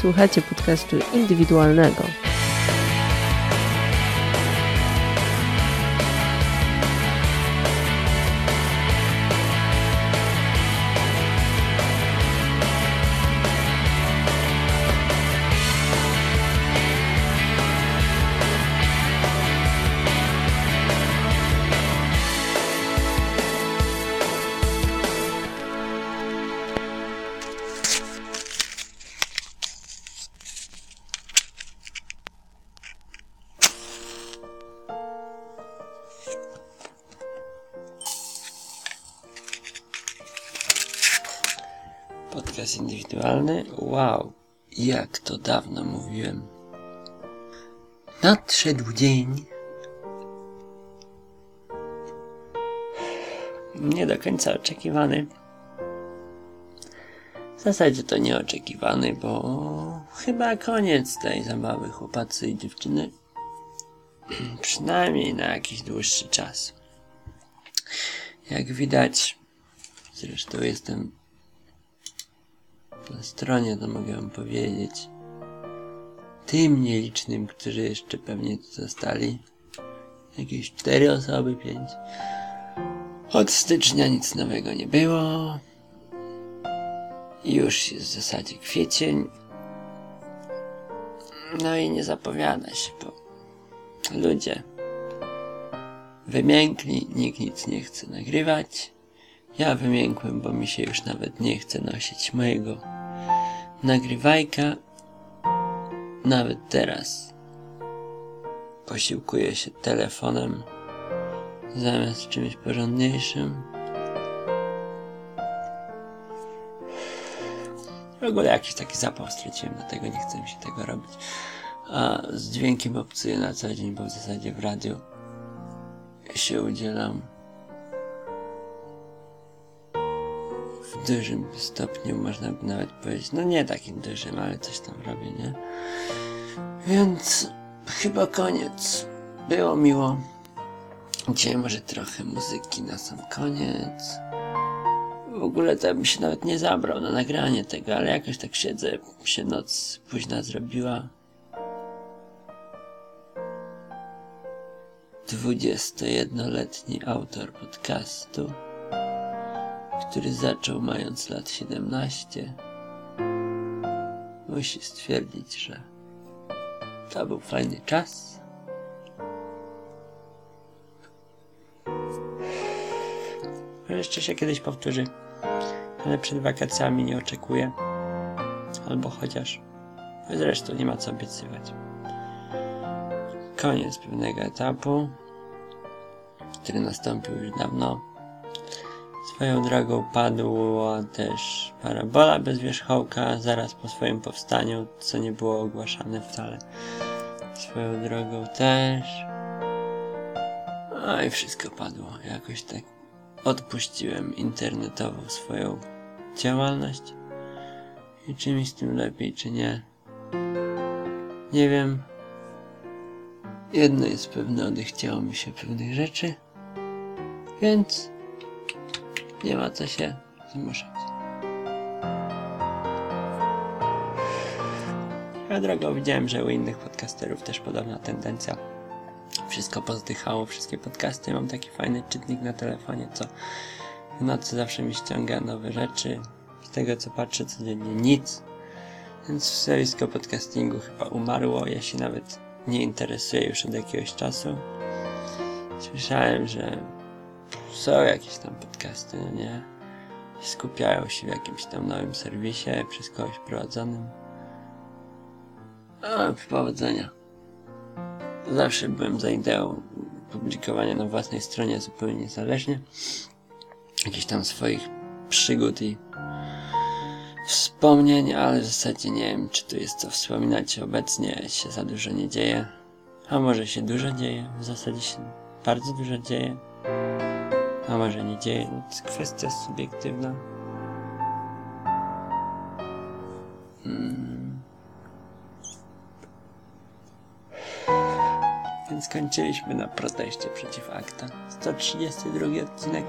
Słuchacie podcastu indywidualnego. Indywidualny? Wow, jak to dawno mówiłem. Nadszedł dzień. Nie do końca oczekiwany. W zasadzie to nieoczekiwany, bo chyba koniec tej zabawy chłopacy i dziewczyny. Przynajmniej na jakiś dłuższy czas. Jak widać, zresztą jestem na stronie, to mogę wam powiedzieć. Tym nielicznym, którzy jeszcze pewnie tu zostali. Jakieś cztery osoby, pięć. Od stycznia nic nowego nie było. Już jest w zasadzie kwiecień. No i nie zapowiada się, bo ludzie wymiękli, nikt nic nie chce nagrywać. Ja wymiękłem, bo mi się już nawet nie chce nosić mojego nagrywajka. Nawet teraz posiłkuję się telefonem zamiast czymś porządniejszym. W ogóle jakiś taki zapał straciłem, dlatego nie chcę mi się tego robić. A z dźwiękiem obcuję na co dzień, bo w zasadzie w radiu się udzielam dużym stopniu, można by nawet powiedzieć. No nie takim dużym, ale coś tam robię, nie? Więc chyba koniec. Było miło. Dzisiaj może trochę muzyki na sam koniec. W ogóle to bym się nawet nie zabrał na nagranie tego, ale jakoś tak siedzę, się noc późna zrobiła. 21-letni autor podcastu który zaczął mając lat 17, musi stwierdzić, że to był fajny czas. Jeszcze się kiedyś powtórzy, ale przed wakacjami nie oczekuję. Albo chociaż. Zresztą nie ma co obiecywać. Koniec pewnego etapu, który nastąpił już dawno Swoją drogą padła też parabola bez wierzchołka zaraz po swoim powstaniu, co nie było ogłaszane wcale. Swoją drogą też. No i wszystko padło. Jakoś tak odpuściłem internetową swoją działalność. I czy mi z tym lepiej, czy nie? Nie wiem. Jedno jest pewne, odechciało mi się pewnych rzeczy. Więc nie ma co się zmuszać. Ja drogą widziałem, że u innych podcasterów też podobna tendencja. Wszystko pozdychało, wszystkie podcasty. Mam taki fajny czytnik na telefonie, co w nocy zawsze mi ściąga nowe rzeczy. Z tego co patrzę codziennie nic. Więc zjawisko podcastingu chyba umarło. Ja się nawet nie interesuję już od jakiegoś czasu. Słyszałem, że są jakieś tam podcasty, no nie? Skupiają się w jakimś tam nowym serwisie przez kogoś prowadzonym. A, powodzenia. Zawsze byłem za ideą publikowania na własnej stronie zupełnie niezależnie. Jakichś tam swoich przygód i wspomnień, ale w zasadzie nie wiem, czy tu jest co wspominać. Obecnie się za dużo nie dzieje. A może się dużo dzieje? W zasadzie się bardzo dużo dzieje a może nie dzieje. To jest kwestia subiektywna. Hmm. Więc skończyliśmy na proteście przeciw akta. 132 odcinek.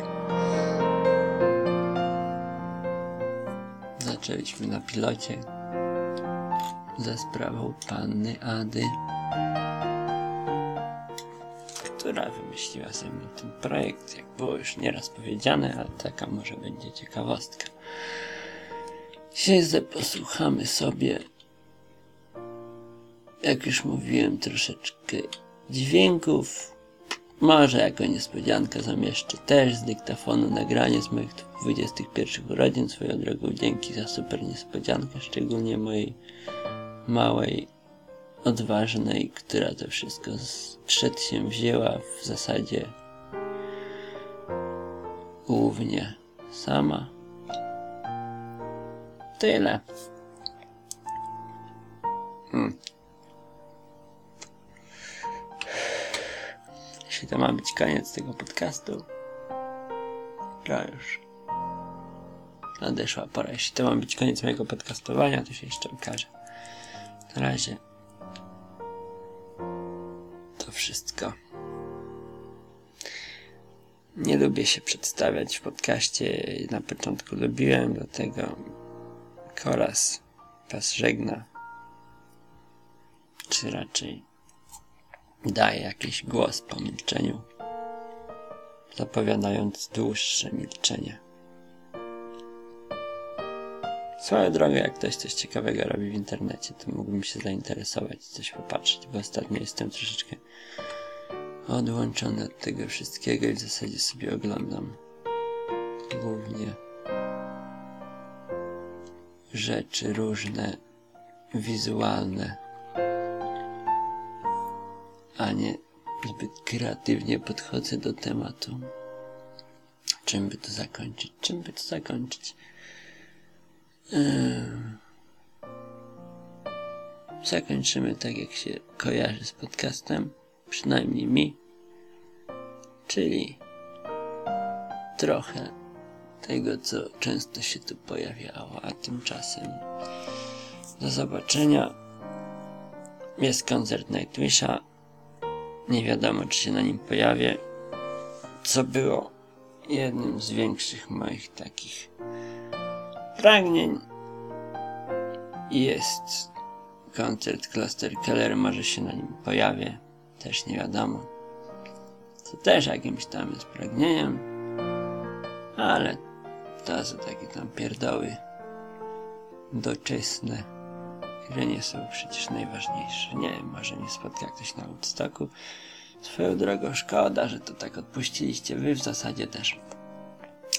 Zaczęliśmy na pilocie. za sprawą panny Ady, która wymyśliła ze mną ten projekt, jak było już nieraz powiedziane, ale taka może będzie ciekawostka. Dzisiaj posłuchamy sobie, jak już mówiłem, troszeczkę dźwięków. Może jako niespodziankę zamieszczę też z dyktafonu nagranie z moich 21 urodzin. Swoją drogą dzięki za super niespodziankę, szczególnie mojej małej, odważnej, która to wszystko z się wzięła w zasadzie głównie sama. Tyle. Hmm. Jeśli to ma być koniec tego podcastu, to już nadeszła pora. Jeśli to ma być koniec mojego podcastowania, to się jeszcze okaże. Na razie wszystko. Nie lubię się przedstawiać w podcaście. Na początku lubiłem, dlatego Koras was żegna. Czy raczej daje jakiś głos po milczeniu, zapowiadając dłuższe milczenie. Swoją drogą, jak ktoś coś ciekawego robi w internecie, to mógłbym się zainteresować, coś popatrzeć, bo ostatnio jestem troszeczkę odłączony od tego wszystkiego i w zasadzie sobie oglądam głównie rzeczy różne, wizualne, a nie zbyt kreatywnie podchodzę do tematu. Czym by to zakończyć? Czym by to zakończyć? Zakończymy tak, jak się kojarzy z podcastem, przynajmniej mi, czyli trochę tego, co często się tu pojawiało, a tymczasem do zobaczenia. Jest koncert Nightwisha. Nie wiadomo, czy się na nim pojawię. Co było jednym z większych moich takich pragnień. Jest koncert Cluster Keller, może się na nim pojawię. Też nie wiadomo. Co też jakimś tam jest pragnieniem. Ale to są takie tam pierdoły doczesne, które nie są przecież najważniejsze. Nie wiem, może nie spotka ktoś na Woodstocku. Swoją drogą szkoda, że to tak odpuściliście wy w zasadzie też.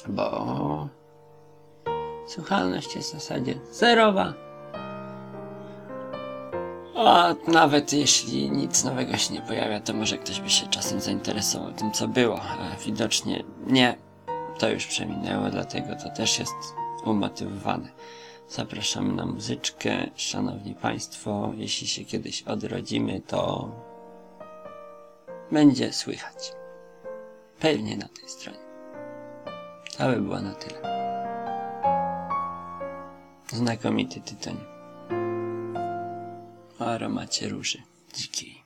Bo słuchalność jest w zasadzie zerowa. A nawet jeśli nic nowego się nie pojawia, to może ktoś by się czasem zainteresował tym, co było. A widocznie nie to już przeminęło, dlatego to też jest umotywowane. Zapraszamy na muzyczkę. Szanowni Państwo, jeśli się kiedyś odrodzimy, to będzie słychać. Pewnie na tej stronie. To by było na tyle. Znakomity tytoń. O aromacie róży dzikiej.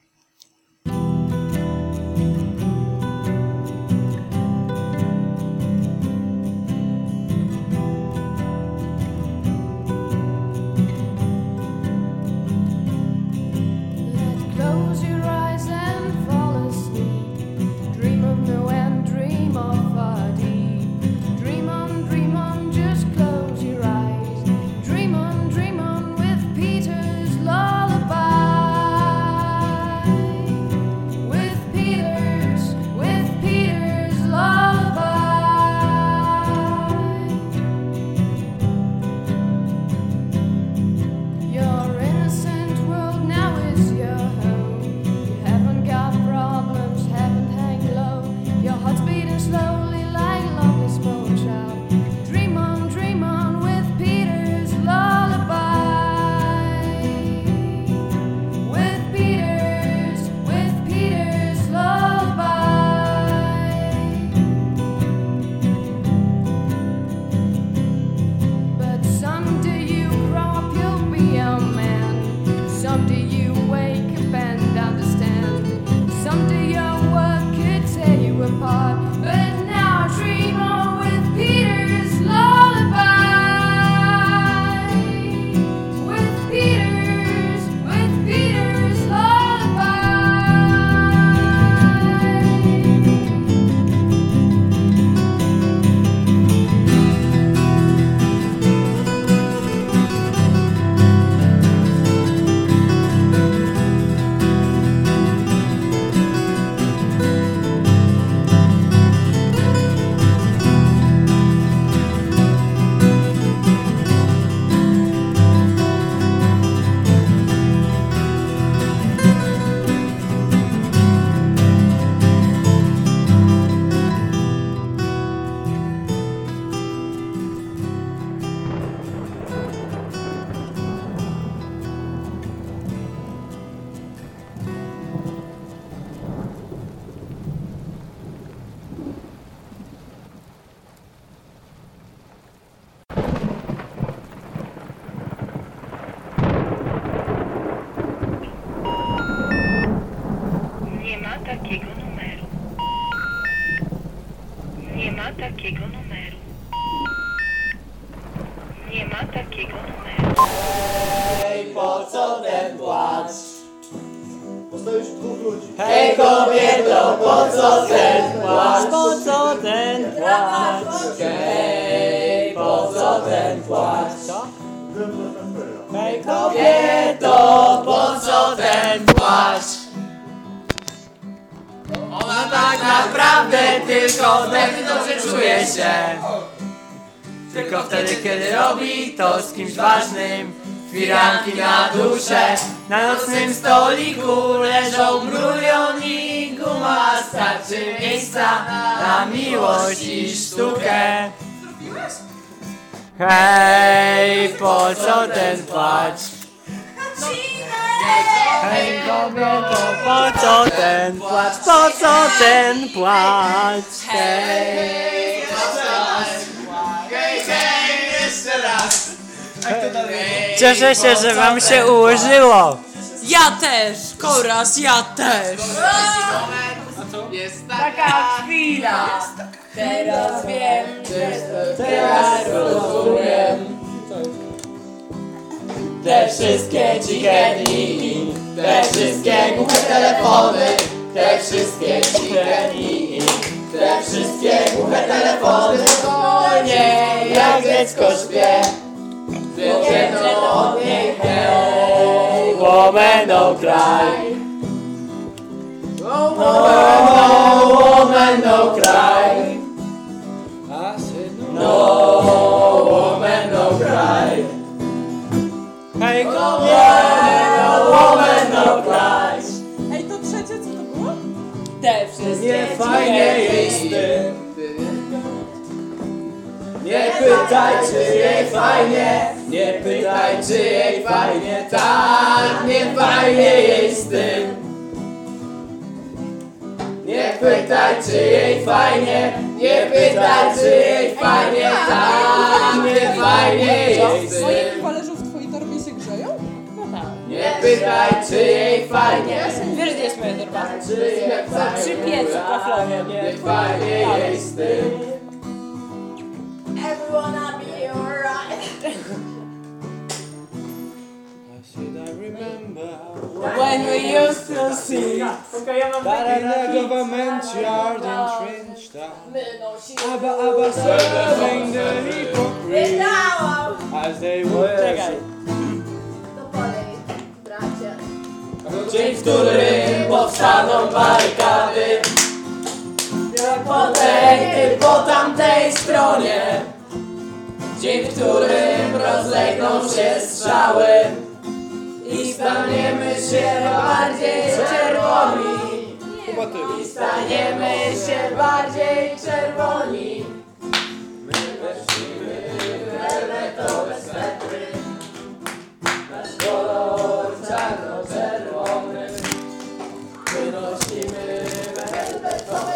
Dwóch ludzi. Hej kobieto, po co ten płacz? Po co ten płacz? Hej, po co ten płacz? Hej kobieto, po co ten płacz? Ona tak naprawdę tylko wtedy dobrze czuje się Tylko wtedy kiedy robi to z kimś ważnym Firanki na duszę Na nocnym stoliku leżą brulion i guma Starczy miejsca na miłość i sztukę Hej, po co ten płacz? Hej kobieto, po co ten płacz? Po co ten płacz? Hej, Cieszę się, że wam się ułożyło. Ja też! Koraz, ja też! Taka chwila! Teraz wiem, Teraz rozumiem Te wszystkie dzikie dni Te wszystkie głuche telefony Te wszystkie dzikie dni Te wszystkie głuche telefony O nie, jak dziecko śpię Wiem, że to nie hej Woman no cry No woman no cry No woman no cry Hej kobieta, no woman no cry Ej, to trzecie co to było? te wszystkie Nie fajnie jej z tym Nie pytaj czy jej fajnie. Nie pytaj czy jej fajnie. Tak, nie fajnie jej z tym. Nie pytaj czy jej fajnie. Nie pytaj czy jej fajnie. Tak, nie fajnie jej z Moje tym. talerzów w twojej torbie się grzeją? Nie pytaj czy jej fajnie. Wiesz, gdzie jest moja torba? Czy jej fajnie. Przy piecu kaflowym. Nie fajnie jej z tym When we used to see That in the government yard in Trenchtown My nosimy Abba Abba serving the hypocrite Wydałam! As they bracie. Dzień, w którym powstaną barykady. Po tej, po tamtej stronie. Dzień, w którym rozlegną się strzały i staniemy się bardziej czerwoni. I staniemy się bardziej czerwoni. My weszliśmy w fioletowe swetry. Nasz kolor czarno-czerwony. Wynosimy fioletowe.